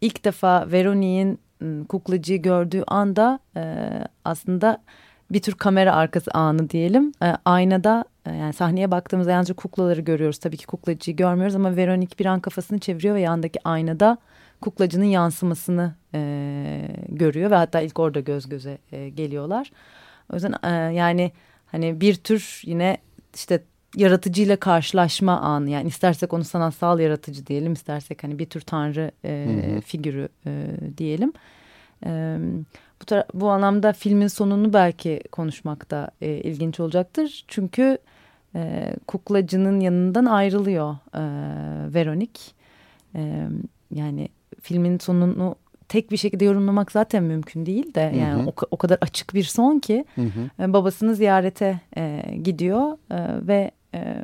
ilk defa Veroni'nin kuklacıyı gördüğü anda e, aslında bir tür kamera arkası anı diyelim. E, aynada yani sahneye baktığımızda yalnızca kuklaları görüyoruz. Tabii ki kuklacıyı görmüyoruz ama Veronik bir an kafasını çeviriyor ve yandaki aynada kuklacının yansımasını e, görüyor ve hatta ilk orada göz göze e, geliyorlar. O yüzden e, yani hani bir tür yine işte yaratıcıyla karşılaşma anı yani istersek onu sanatsal yaratıcı diyelim istersek hani bir tür tanrı e, hı hı. figürü e, diyelim. E, bu, bu anlamda filmin sonunu belki konuşmakta e, ilginç olacaktır. Çünkü e, kuklacının yanından ayrılıyor e, Veronik. E, yani filmin sonunu tek bir şekilde yorumlamak zaten mümkün değil de yani hı hı. O, o kadar açık bir son ki hı hı. Babasını ziyarete e, gidiyor e, ve e,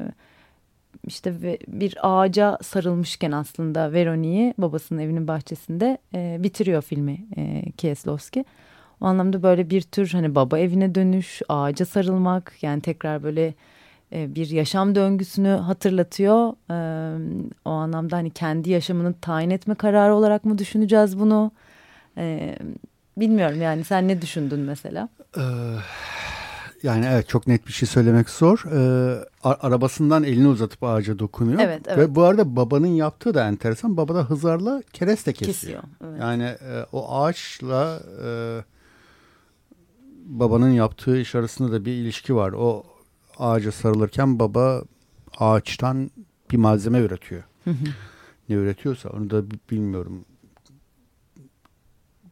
işte bir ağaca sarılmışken aslında Veroni'yi babasının evinin bahçesinde e, bitiriyor filmi e, Kieslowski. O anlamda böyle bir tür hani baba evine dönüş, ağaca sarılmak yani tekrar böyle e, bir yaşam döngüsünü hatırlatıyor. E, o anlamda hani kendi yaşamını tayin etme kararı olarak mı düşüneceğiz bunu? E, bilmiyorum yani sen ne düşündün mesela?
Yani evet çok net bir şey söylemek zor. Ee, arabasından elini uzatıp ağaca dokunuyor.
Evet, evet.
Ve bu arada babanın yaptığı da enteresan. Baba da hızarla kereste kesiyor. kesiyor evet. Yani e, o ağaçla e, babanın yaptığı iş arasında da bir ilişki var. O ağaca sarılırken baba ağaçtan bir malzeme üretiyor. Ne üretiyorsa onu da bilmiyorum.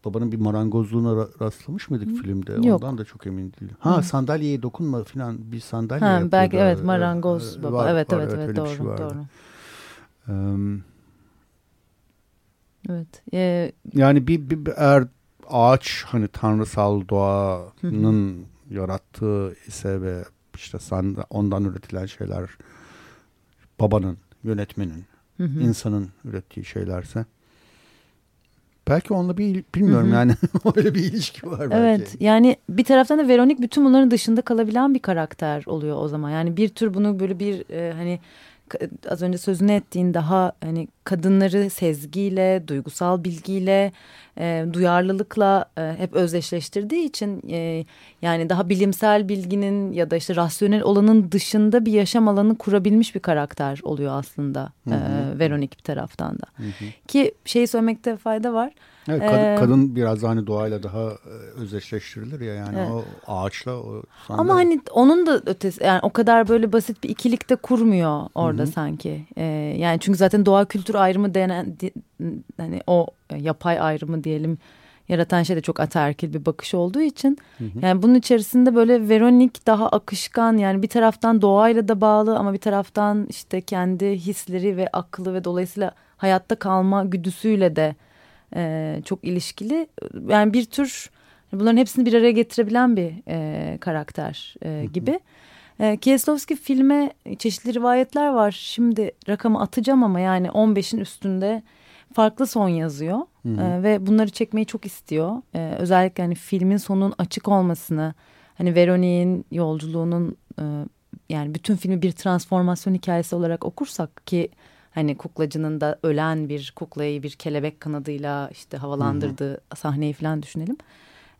Babanın bir marangozluğuna rastlamış mıydık Hı. filmde? Yok. Ondan da çok emin değilim. Ha Hı. sandalyeye dokunma falan bir sandalye ha,
Belki evet marangoz ee, baba. Var, evet, var, evet evet evet doğru şey doğru. Um, evet. Ee,
yani bir, bir, bir eğer ağaç hani tanrısal doğanın Hı. yarattığı ise ve işte ondan üretilen şeyler babanın, yönetmenin, hı. insanın ürettiği şeylerse belki onunla bir bilmiyorum hı hı. yani öyle bir ilişki var belki.
Evet yani bir taraftan da Veronik bütün bunların dışında kalabilen bir karakter oluyor o zaman. Yani bir tür bunu böyle bir e, hani az önce sözünü ettiğin daha hani kadınları sezgiyle, duygusal bilgiyle, e, duyarlılıkla e, hep özdeşleştirdiği için e, yani daha bilimsel bilginin ya da işte rasyonel olanın dışında bir yaşam alanı kurabilmiş bir karakter oluyor aslında hı hı. E, Veronik bir taraftan da. Hı hı. Ki şeyi söylemekte fayda var.
Evet, kadın, ee, kadın biraz hani doğayla daha e, özdeşleştirilir ya yani evet. o ağaçla o
sandalye. Ama hani onun da ötesi yani o kadar böyle basit bir ikilik de kurmuyor orada Hı -hı. sanki. Ee, yani çünkü zaten doğa kültür ayrımı denen hani o yapay ayrımı diyelim yaratan şey de çok ataerkil bir bakış olduğu için hı hı. yani bunun içerisinde böyle Veronik daha akışkan yani bir taraftan doğayla da bağlı ama bir taraftan işte kendi hisleri ve aklı ve dolayısıyla hayatta kalma güdüsüyle de e, çok ilişkili. Yani bir tür bunların hepsini bir araya getirebilen bir e, karakter e, gibi. E, Kieslowski filme çeşitli rivayetler var. Şimdi rakamı atacağım ama yani 15'in üstünde farklı son yazıyor. Hı hı. E, ve bunları çekmeyi çok istiyor. E, özellikle hani filmin sonunun açık olmasını, hani Veronik'in yolculuğunun e, yani bütün filmi bir transformasyon hikayesi olarak okursak ki Hani kuklacının da ölen bir kuklayı bir kelebek kanadıyla işte havalandırdığı hı hı. sahneyi falan düşünelim.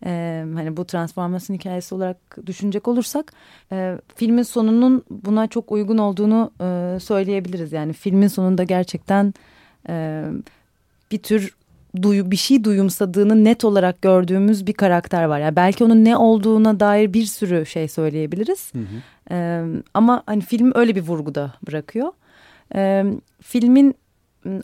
Ee, hani bu transformasyon hikayesi olarak düşünecek olursak e, filmin sonunun buna çok uygun olduğunu e, söyleyebiliriz. Yani filmin sonunda gerçekten e, bir tür duyu bir şey duyumsadığını net olarak gördüğümüz bir karakter var. Yani belki onun ne olduğuna dair bir sürü şey söyleyebiliriz. Hı hı. Ee, ama hani film öyle bir vurguda bırakıyor. E, filmin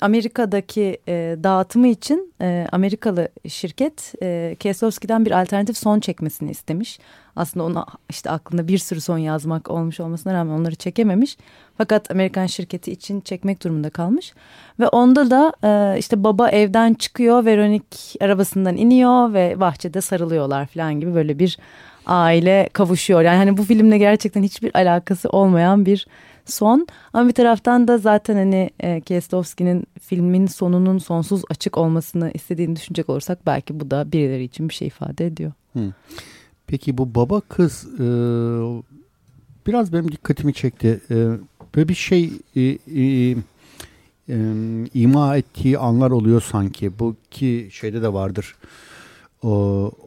Amerika'daki e, dağıtımı için e, Amerikalı şirket e, Kieslowski'den bir alternatif son çekmesini istemiş. Aslında ona işte aklında bir sürü son yazmak olmuş olmasına rağmen onları çekememiş. Fakat Amerikan şirketi için çekmek durumunda kalmış. Ve onda da e, işte baba evden çıkıyor, Veronik arabasından iniyor ve bahçede sarılıyorlar falan gibi böyle bir aile kavuşuyor. Yani hani bu filmle gerçekten hiçbir alakası olmayan bir son. Ama bir taraftan da zaten hani e, Kieslowski'nin filmin sonunun sonsuz açık olmasını istediğini düşünecek olursak belki bu da birileri için bir şey ifade ediyor. Hı.
Peki bu baba kız e, biraz benim dikkatimi çekti. E, böyle bir şey e, e, e, ima ettiği anlar oluyor sanki. Bu ki şeyde de vardır. O,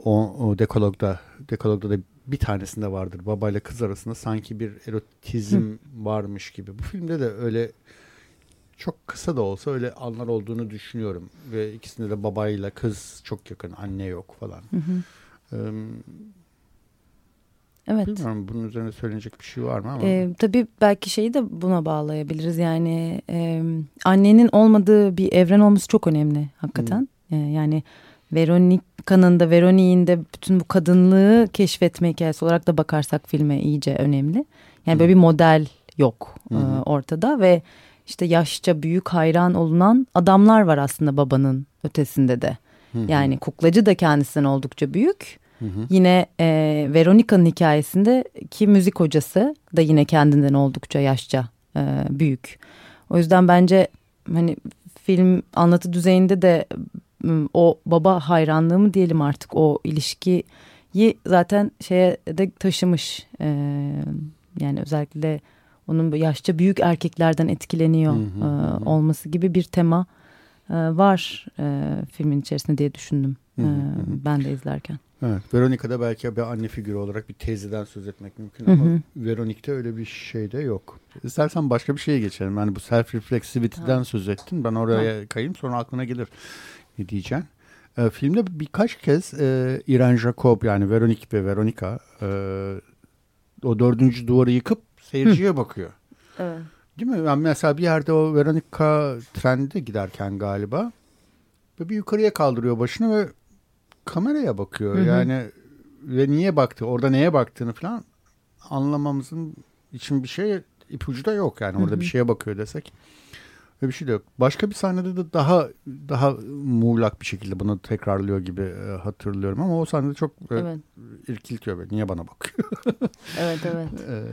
o, o dekologda dekologda da bir tanesinde vardır babayla kız arasında sanki bir erotizm Hı. varmış gibi. Bu filmde de öyle çok kısa da olsa öyle anlar olduğunu düşünüyorum. Ve ikisinde de babayla kız çok yakın, anne yok falan. Hı hı. Ee,
Evet.
Bilmiyorum bunun üzerine söylenecek bir şey var mı ama.
Ee, tabii belki şeyi de buna bağlayabiliriz. Yani e, annenin olmadığı bir evren olması çok önemli hakikaten. Ee, yani Veronica'nın da Veronic'in de bütün bu kadınlığı keşfetme hikayesi olarak da bakarsak filme iyice önemli. Yani böyle bir model yok e, ortada ve işte yaşça büyük hayran olunan adamlar var aslında babanın ötesinde de. Yani kuklacı da kendisinden oldukça büyük. Hı hı. Yine e, Veronica'nın hikayesinde ki müzik hocası da yine kendinden oldukça yaşça e, büyük. O yüzden bence hani film anlatı düzeyinde de o baba hayranlığı mı diyelim artık o ilişkiyi zaten şeye de taşımış. E, yani özellikle onun yaşça büyük erkeklerden etkileniyor hı hı. E, olması gibi bir tema e, var e, filmin içerisinde diye düşündüm hı hı. E, ben de izlerken.
Evet, Veronica'da belki bir anne figürü olarak bir teyzeden söz etmek mümkün ama hı öyle bir şey de yok. İstersen başka bir şeye geçelim. Yani bu self reflexivity'den söz ettin. Ben oraya ha. kayayım sonra aklına gelir ne diyeceğim. E, filmde birkaç kez e, Irene Jacob yani Veronica ve Veronica e, o dördüncü duvarı yıkıp seyirciye hı. bakıyor. Evet. Değil mi? Ben mesela bir yerde o Veronica trende giderken galiba bir yukarıya kaldırıyor başını ve kameraya bakıyor. Hı hı. Yani ve niye baktı, orada neye baktığını falan anlamamızın için bir şey ipucu da yok yani. Orada hı hı. bir şeye bakıyor desek. Ve bir şey de yok. Başka bir sahnede de daha daha muğlak bir şekilde bunu tekrarlıyor gibi e, hatırlıyorum ama o sahnede çok e, evet. irkiltiyor beni. Niye bana bakıyor?
evet evet. Ee,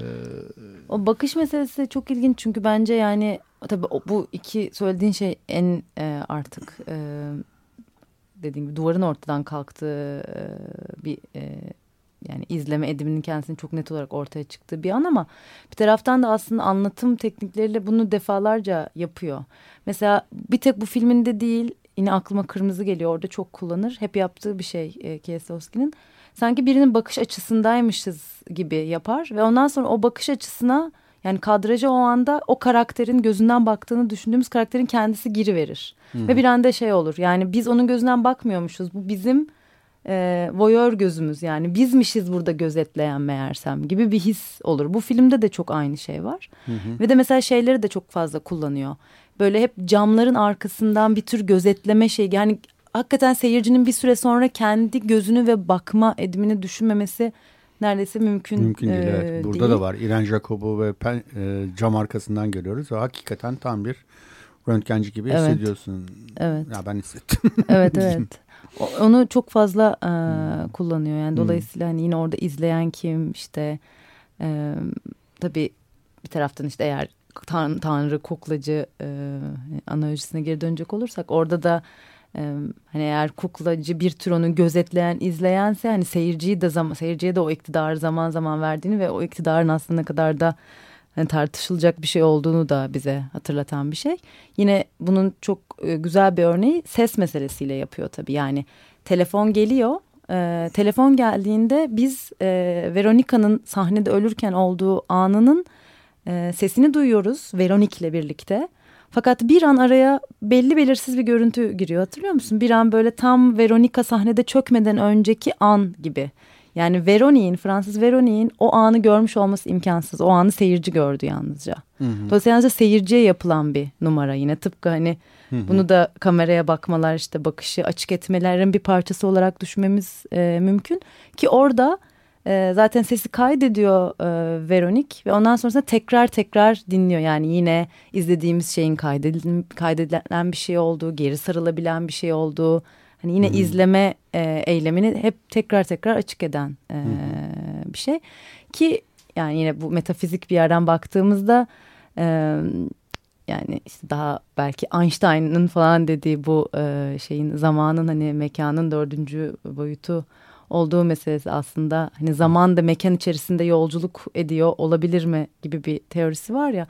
o bakış meselesi çok ilginç çünkü bence yani tabii bu iki söylediğin şey en e, artık e, dediğim gibi duvarın ortadan kalktığı e, bir e, yani izleme ediminin kendisini çok net olarak ortaya çıktığı bir an ama bir taraftan da aslında anlatım teknikleriyle bunu defalarca yapıyor. Mesela bir tek bu filminde değil yine aklıma kırmızı geliyor orada çok kullanır. Hep yaptığı bir şey e, Kieslowski'nin. Sanki birinin bakış açısındaymışız gibi yapar ve ondan sonra o bakış açısına yani kadraja o anda o karakterin gözünden baktığını düşündüğümüz karakterin kendisi giri verir. Ve bir anda şey olur yani biz onun gözünden bakmıyormuşuz. Bu bizim e, voyeur gözümüz yani bizmişiz burada gözetleyen meğersem gibi bir his olur. Bu filmde de çok aynı şey var. Hı hı. Ve de mesela şeyleri de çok fazla kullanıyor. Böyle hep camların arkasından bir tür gözetleme şey yani hakikaten seyircinin bir süre sonra kendi gözünü ve bakma edimini düşünmemesi neredeyse mümkün,
mümkün değil. E, evet. Burada değil. da var. İren Jacob'u ve pen, e, cam arkasından görüyoruz ve hakikaten tam bir röntgenci gibi evet. hissediyorsun. Evet. Ya ben hissettim.
Evet evet. Onu çok fazla e, hmm. kullanıyor. Yani hmm. dolayısıyla hani yine orada izleyen kim işte e, tabii bir taraftan işte eğer tan tanrı kuklacı e, analojisine geri dönecek olursak orada da e, hani eğer kuklacı bir tür onu gözetleyen izleyense hani seyirciyi de seyirciye de o iktidarı zaman zaman verdiğini ve o iktidarın aslında ne kadar da yani tartışılacak bir şey olduğunu da bize hatırlatan bir şey. Yine bunun çok e, güzel bir örneği ses meselesiyle yapıyor tabii. Yani telefon geliyor. E, telefon geldiğinde biz e, Veronica'nın sahnede ölürken olduğu anının e, sesini duyuyoruz Veronik ile birlikte. Fakat bir an araya belli belirsiz bir görüntü giriyor hatırlıyor musun? Bir an böyle tam Veronica sahnede çökmeden önceki an gibi. Yani Veronic'in, Fransız Veronic'in o anı görmüş olması imkansız. O anı seyirci gördü yalnızca. Hı hı. Dolayısıyla yalnızca seyirciye yapılan bir numara yine. Tıpkı hani hı hı. bunu da kameraya bakmalar işte bakışı açık etmelerin bir parçası olarak düşünmemiz e, mümkün. Ki orada e, zaten sesi kaydediyor e, Veronik ve ondan sonrasında tekrar tekrar dinliyor. Yani yine izlediğimiz şeyin kaydedilen, kaydedilen bir şey olduğu, geri sarılabilen bir şey olduğu Hani yine hmm. izleme e, eylemini hep tekrar tekrar açık eden e, hmm. bir şey. Ki yani yine bu metafizik bir yerden baktığımızda e, yani işte daha belki Einstein'ın falan dediği bu e, şeyin zamanın hani mekanın dördüncü boyutu olduğu meselesi aslında hani zaman da mekan içerisinde yolculuk ediyor olabilir mi gibi bir teorisi var ya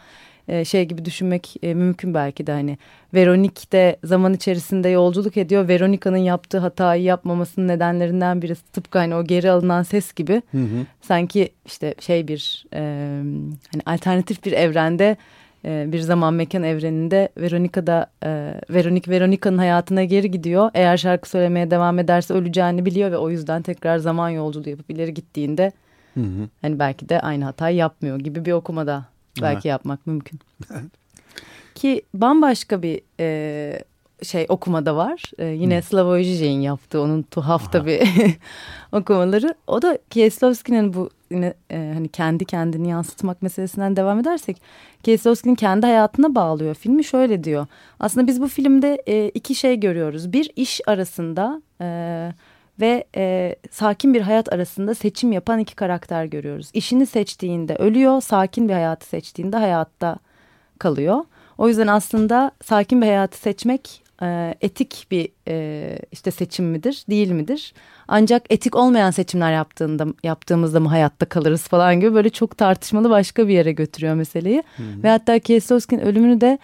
e, şey gibi düşünmek e, mümkün belki de hani Veronik de zaman içerisinde yolculuk ediyor. Veronica'nın yaptığı hatayı yapmamasının nedenlerinden birisi tıpkı hani o geri alınan ses gibi. Hı hı. Sanki işte şey bir e, hani alternatif bir evrende e, bir zaman mekan evreninde Veronica da e, Veronik Veronica'nın hayatına geri gidiyor. Eğer şarkı söylemeye devam ederse öleceğini biliyor ve o yüzden tekrar zaman yolculuğu yapıp ileri gittiğinde Hı hı. Hani belki de aynı hatayı yapmıyor gibi bir okumada belki yapmak mümkün. Ki bambaşka bir e, şey okumada var. E, yine hmm. Slavoj Žižek'in yaptığı onun tuhaf da bir okumaları. O da Kieslowski'nin bu yine e, hani kendi kendini yansıtmak meselesinden devam edersek Kieslowski'nin kendi hayatına bağlıyor. Filmi şöyle diyor. Aslında biz bu filmde e, iki şey görüyoruz. Bir iş arasında e, ve e, sakin bir hayat arasında seçim yapan iki karakter görüyoruz. İşini seçtiğinde ölüyor, sakin bir hayatı seçtiğinde hayatta kalıyor. O yüzden aslında sakin bir hayatı seçmek e, etik bir e, işte seçim midir, değil midir? Ancak etik olmayan seçimler yaptığında yaptığımızda mı hayatta kalırız falan gibi böyle çok tartışmalı başka bir yere götürüyor meseleyi. Hı hı. Ve hatta Kieslowski'nin ölümünü de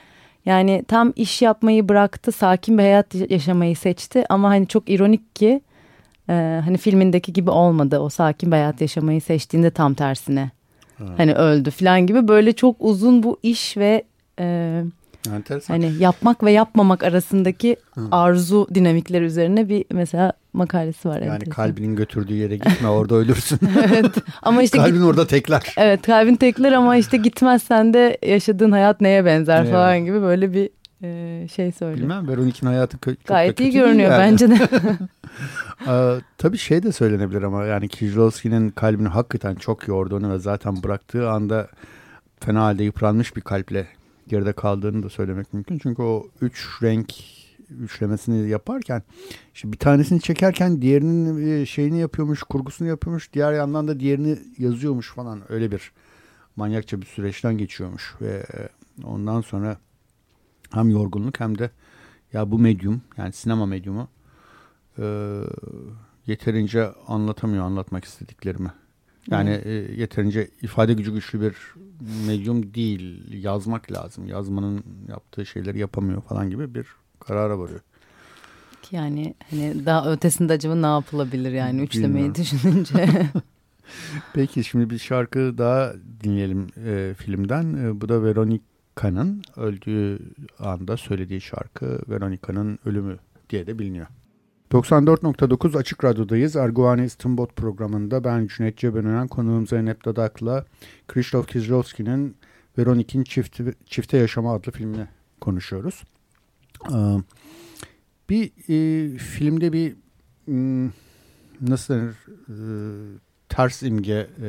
yani tam iş yapmayı bıraktı, sakin bir hayat yaşamayı seçti ama hani çok ironik ki e, hani filmindeki gibi olmadı. O sakin bir hayat yaşamayı seçtiğinde tam tersine. Ha. Hani öldü falan gibi böyle çok uzun bu iş ve e, Enteresan. Hani yapmak ve yapmamak arasındaki Hı. arzu dinamikler üzerine bir mesela makalesi var.
Yani enteresan. kalbinin götürdüğü yere gitme orada ölürsün.
evet. Ama işte
kalbin git... orada tekler.
Evet kalbin tekler ama işte gitmezsen de yaşadığın hayat neye benzer evet. falan gibi böyle bir e, şey söylüyor.
Bilmem Veronik'in hayatı çok
Gayet iyi görünüyor yani. bence de.
ee, tabii şey de söylenebilir ama yani Kieslowski'nin kalbini hakikaten çok yorduğunu ve zaten bıraktığı anda fena halde yıpranmış bir kalple geride kaldığını da söylemek mümkün. Çünkü o üç renk üçlemesini yaparken işte bir tanesini çekerken diğerinin e, şeyini yapıyormuş, kurgusunu yapıyormuş. Diğer yandan da diğerini yazıyormuş falan. Öyle bir manyakça bir süreçten geçiyormuş ve e, ondan sonra hem yorgunluk hem de ya bu medyum yani sinema medyumu e, yeterince anlatamıyor anlatmak istediklerimi. Yani e, yeterince ifade gücü güçlü bir medyum değil. Yazmak lazım. Yazmanın yaptığı şeyleri yapamıyor falan gibi bir karara varıyor.
Yani hani daha ötesinde acaba ne yapılabilir yani üçlemeyi düşününce.
Peki şimdi bir şarkı daha dinleyelim e, filmden. E, bu da Veronica'nın öldüğü anda söylediği şarkı Veronica'nın ölümü diye de biliniyor. 94.9 Açık Radyo'dayız. Erguvani İstimbot programında ben Cüneyt Cebenören, konuğum Zeynep Dadak'la Krzysztof Kieslowski'nin Veronik'in Çifte, Çifte Yaşama adlı filmini konuşuyoruz. Ee, bir e, filmde bir hmm, nasıl denir e, ters imge e,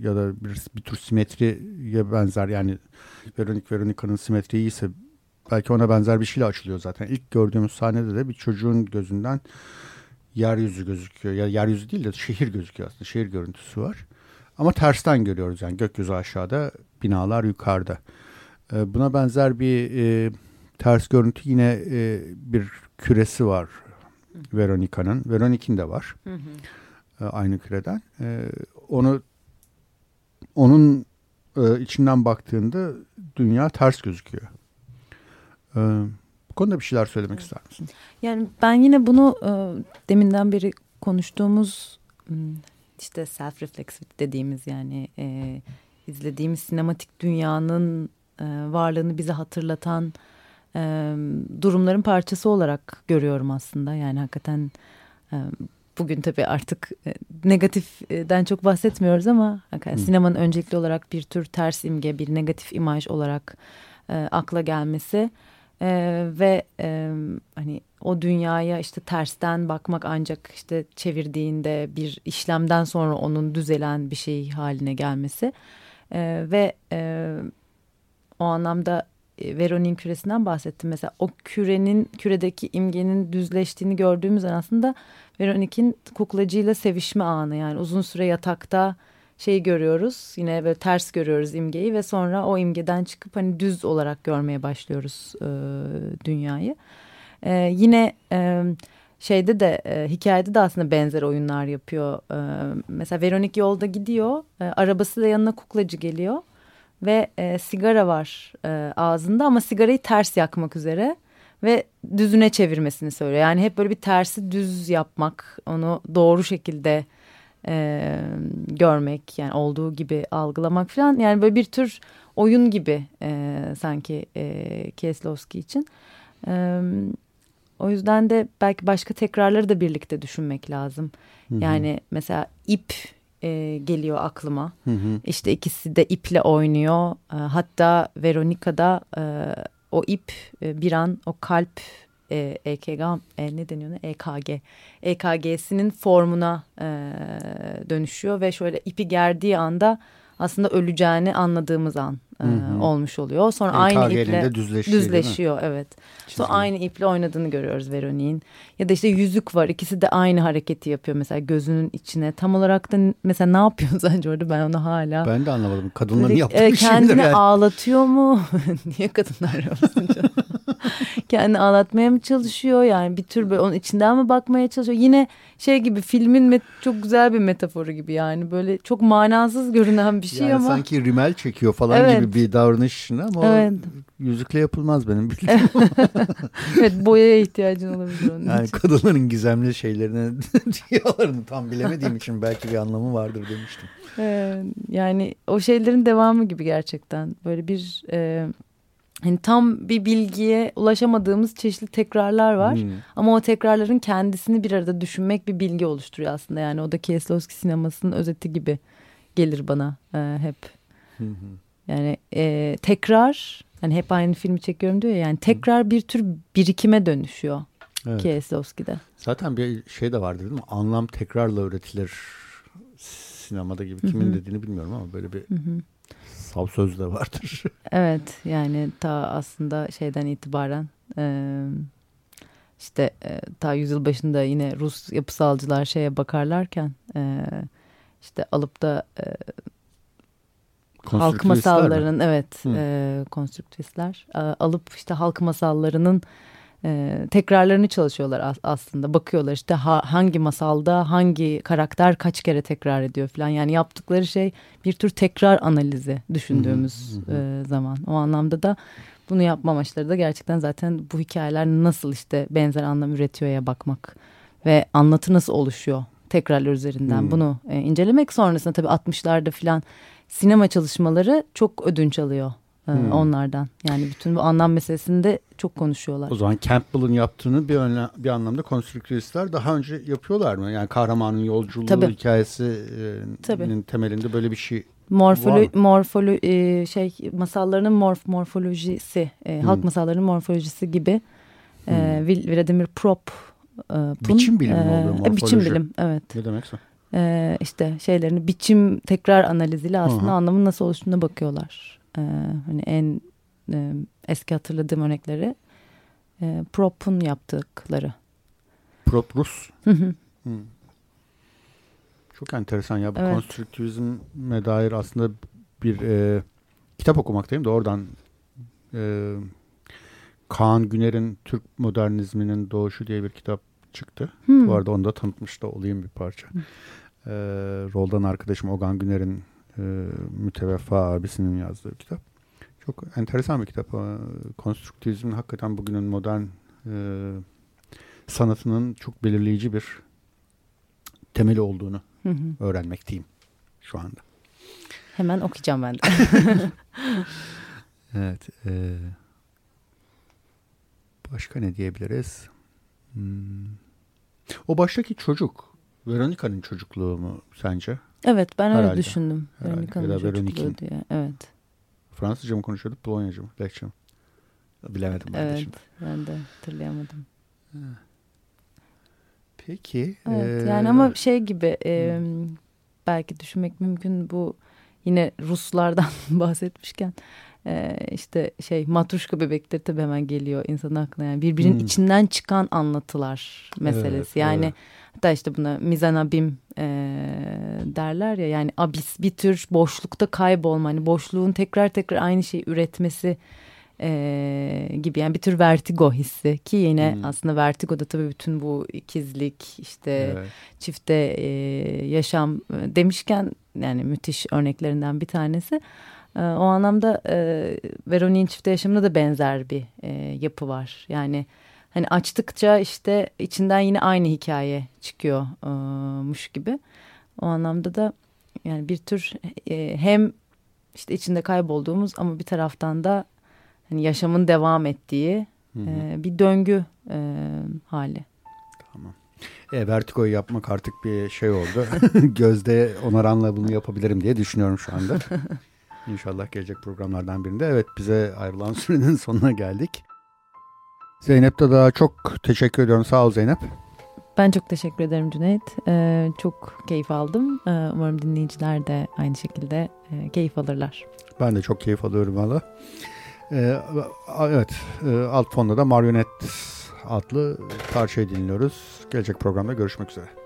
ya da bir, bir tür simetriye benzer yani Veronik Veronika'nın simetriyi ise belki ona benzer bir şeyle açılıyor zaten. İlk gördüğümüz sahnede de bir çocuğun gözünden yeryüzü gözüküyor. Ya yeryüzü değil de şehir gözüküyor aslında. Şehir görüntüsü var. Ama tersten görüyoruz yani gökyüzü aşağıda, binalar yukarıda. Ee, buna benzer bir e, ters görüntü yine e, bir küresi var Veronica'nın. Veronik'in de var. Hı hı. E, aynı küreden. E, onu onun e, içinden baktığında dünya ters gözüküyor. Ee, bu konuda bir şeyler söylemek ister misin?
Yani ben yine bunu e, deminden beri konuştuğumuz işte self-reflexive dediğimiz yani e, izlediğimiz sinematik dünyanın e, varlığını bize hatırlatan e, durumların parçası olarak görüyorum aslında. Yani hakikaten e, bugün tabii artık e, negatiften çok bahsetmiyoruz ama hakikaten sinemanın öncelikli olarak bir tür ters imge, bir negatif imaj olarak e, akla gelmesi ee, ve e, hani o dünyaya işte tersten bakmak ancak işte çevirdiğinde bir işlemden sonra onun düzelen bir şey haline gelmesi ee, ve e, o anlamda e, Veronik'in küresinden bahsettim. Mesela o kürenin küredeki imgenin düzleştiğini gördüğümüz an aslında Veronik'in kuklacıyla sevişme anı yani uzun süre yatakta şeyi görüyoruz. Yine böyle ters görüyoruz imgeyi ve sonra o imgeden çıkıp hani düz olarak görmeye başlıyoruz e, dünyayı. E, yine e, şeyde de e, hikayede de aslında benzer oyunlar yapıyor. E, mesela Veronik yolda gidiyor. E, arabası da yanına kuklacı geliyor. Ve e, sigara var e, ağzında ama sigarayı ters yakmak üzere ve düzüne çevirmesini söylüyor. Yani hep böyle bir tersi düz yapmak, onu doğru şekilde e, görmek yani olduğu gibi algılamak falan yani böyle bir tür oyun gibi e, sanki e, Kieslowski için. E, o yüzden de belki başka tekrarları da birlikte düşünmek lazım. Hı hı. Yani mesela ip e, geliyor aklıma. Hı hı. İşte ikisi de iple oynuyor. E, hatta Veronica'da e, o ip e, bir an o kalp e, EKG e, ne deniyor ne EKG EKG'sinin formuna e, dönüşüyor ve şöyle ipi gerdiği anda aslında öleceğini anladığımız an hı hı. olmuş oluyor. Sonra EKG'nin aynı iple düzleşiyor, düzleşiyor evet. Çizgi. Sonra aynı iple oynadığını görüyoruz Veronik'in. Ya da işte yüzük var ikisi de aynı hareketi yapıyor mesela gözünün içine. Tam olarak da mesela ne yapıyor sence orada ben onu hala.
Ben de anlamadım. Kadınların Böyle, yaptığı e,
Kendini
yani.
ağlatıyor mu? Niye kadınlar yapsın Kendini ağlatmaya mı çalışıyor? Yani bir tür böyle onun içinden mi bakmaya çalışıyor? Yine şey gibi filmin çok güzel bir metaforu gibi yani böyle çok manasız görünen bir şey
yani
ama.
Sanki rimel çekiyor falan evet. gibi bir davranış ama evet. yüzükle yapılmaz benim bildiğim.
evet boyaya ihtiyacın olabilir onun
yani için. kadınların gizemli şeylerini diyorlarını tam bilemediğim için belki bir anlamı vardır demiştim.
yani o şeylerin devamı gibi gerçekten böyle bir e, hani tam bir bilgiye ulaşamadığımız çeşitli tekrarlar var. Hmm. Ama o tekrarların kendisini bir arada düşünmek bir bilgi oluşturuyor aslında. Yani o da Kieslowski sinemasının özeti gibi gelir bana e, hep. Hmm. Yani e, tekrar hani hep aynı filmi çekiyorum diyor ya yani tekrar bir tür birikime dönüşüyor evet. Kieslowski'de.
Zaten bir şey de vardı değil mi? Anlam tekrarla üretilir sinemada gibi. Kimin dediğini bilmiyorum ama böyle bir -hı. sav söz de vardır.
evet yani ta aslında şeyden itibaren e, işte e, ta yüzyıl başında yine Rus yapısalcılar şeye bakarlarken e, işte alıp da e, halk masallarının mi? evet e, konstrüktivistler e, alıp işte halk masallarının e, tekrarlarını çalışıyorlar as aslında. Bakıyorlar işte ha, hangi masalda hangi karakter kaç kere tekrar ediyor falan. Yani yaptıkları şey bir tür tekrar analizi düşündüğümüz E, zaman. O anlamda da bunu yapma amaçları da gerçekten zaten bu hikayeler nasıl işte benzer anlam üretiyor ya bakmak ve anlatı nasıl oluşuyor tekrarlar üzerinden. Hmm. bunu e, incelemek sonrasında tabii 60'larda falan sinema çalışmaları çok ödünç alıyor hmm. onlardan. Yani bütün bu anlam meselesinde çok konuşuyorlar.
O zaman Campbell'ın yaptığını bir, önle, bir anlamda konstrüktivistler daha önce yapıyorlar mı? Yani kahramanın yolculuğu Tabii. hikayesinin temelinde böyle bir şey
Morfolo morfolo e, şey masallarının morf morfolojisi, e, hmm. halk masallarının morfolojisi gibi e, hmm. e, Vladimir Prop
e, biçim bilimi e, oluyor morfoloji.
Biçim bilim evet.
Ne demekse?
e, işte şeylerini biçim tekrar analiziyle aslında Aha. anlamın nasıl oluştuğuna bakıyorlar. E, hani en e, eski hatırladığım örnekleri e, Prop'un yaptıkları.
Prop Rus. Hı hı. Çok enteresan ya bu evet. konstrüktivizme dair aslında bir e, kitap okumaktayım da oradan e, Kaan Güner'in Türk modernizminin doğuşu diye bir kitap çıktı. Hmm. Bu arada onu da tanıtmış da olayım bir parça. Hmm. Ee, Roldan arkadaşım Ogan Güner'in e, müteveffa abisinin yazdığı kitap. Çok enteresan bir kitap. Ee, konstruktivizmin hakikaten bugünün modern e, sanatının çok belirleyici bir temeli olduğunu hı hı. öğrenmekteyim şu anda.
Hemen okuyacağım ben de.
evet. E, başka ne diyebiliriz? Hmm. O baştaki çocuk Veronica'nın çocukluğu mu sence?
Evet ben Herhalde. öyle düşündüm. Çocukluğu diye. Evet.
Fransızca mı konuşuyorduk Polonyaca mı? Lehçe mi? Bilemedim ben
evet,
de şimdi.
ben de hatırlayamadım.
Peki.
Evet, ee... Yani ama şey gibi e, belki düşünmek mümkün bu yine Ruslardan bahsetmişken e, işte şey matruşka bebekleri tabii hemen geliyor insan aklına yani birbirinin hmm. içinden çıkan anlatılar meselesi evet, yani evet. hatta işte buna mizanabim e, derler ya yani abis bir tür boşlukta kaybolma hani boşluğun tekrar tekrar aynı şeyi üretmesi e, gibi yani bir tür vertigo hissi ki yine hmm. aslında vertigoda tabii bütün bu ikizlik işte evet. çifte e, yaşam demişken yani müthiş örneklerinden bir tanesi. E, o anlamda e, Veronik'in çifte yaşamında da benzer bir e, yapı var. Yani hani açtıkça işte içinden yine aynı hikaye çıkıyormuş gibi. O anlamda da yani bir tür e, hem işte içinde kaybolduğumuz ama bir taraftan da hani yaşamın devam ettiği E, bir döngü e, hali.
Tamam. E, Vertigo'yu yapmak artık bir şey oldu. Gözde Onaran'la bunu yapabilirim diye düşünüyorum şu anda. İnşallah gelecek programlardan birinde. Evet bize ayrılan sürenin sonuna geldik. Zeynep de daha çok teşekkür ediyorum. Sağ ol Zeynep.
Ben çok teşekkür ederim Cüneyt. Ee, çok keyif aldım. Ee, umarım dinleyiciler de aynı şekilde e, keyif alırlar.
Ben de çok keyif alıyorum valla. Ee, evet, e, alt fonda da Marionet adlı parçayı dinliyoruz. Gelecek programda görüşmek üzere.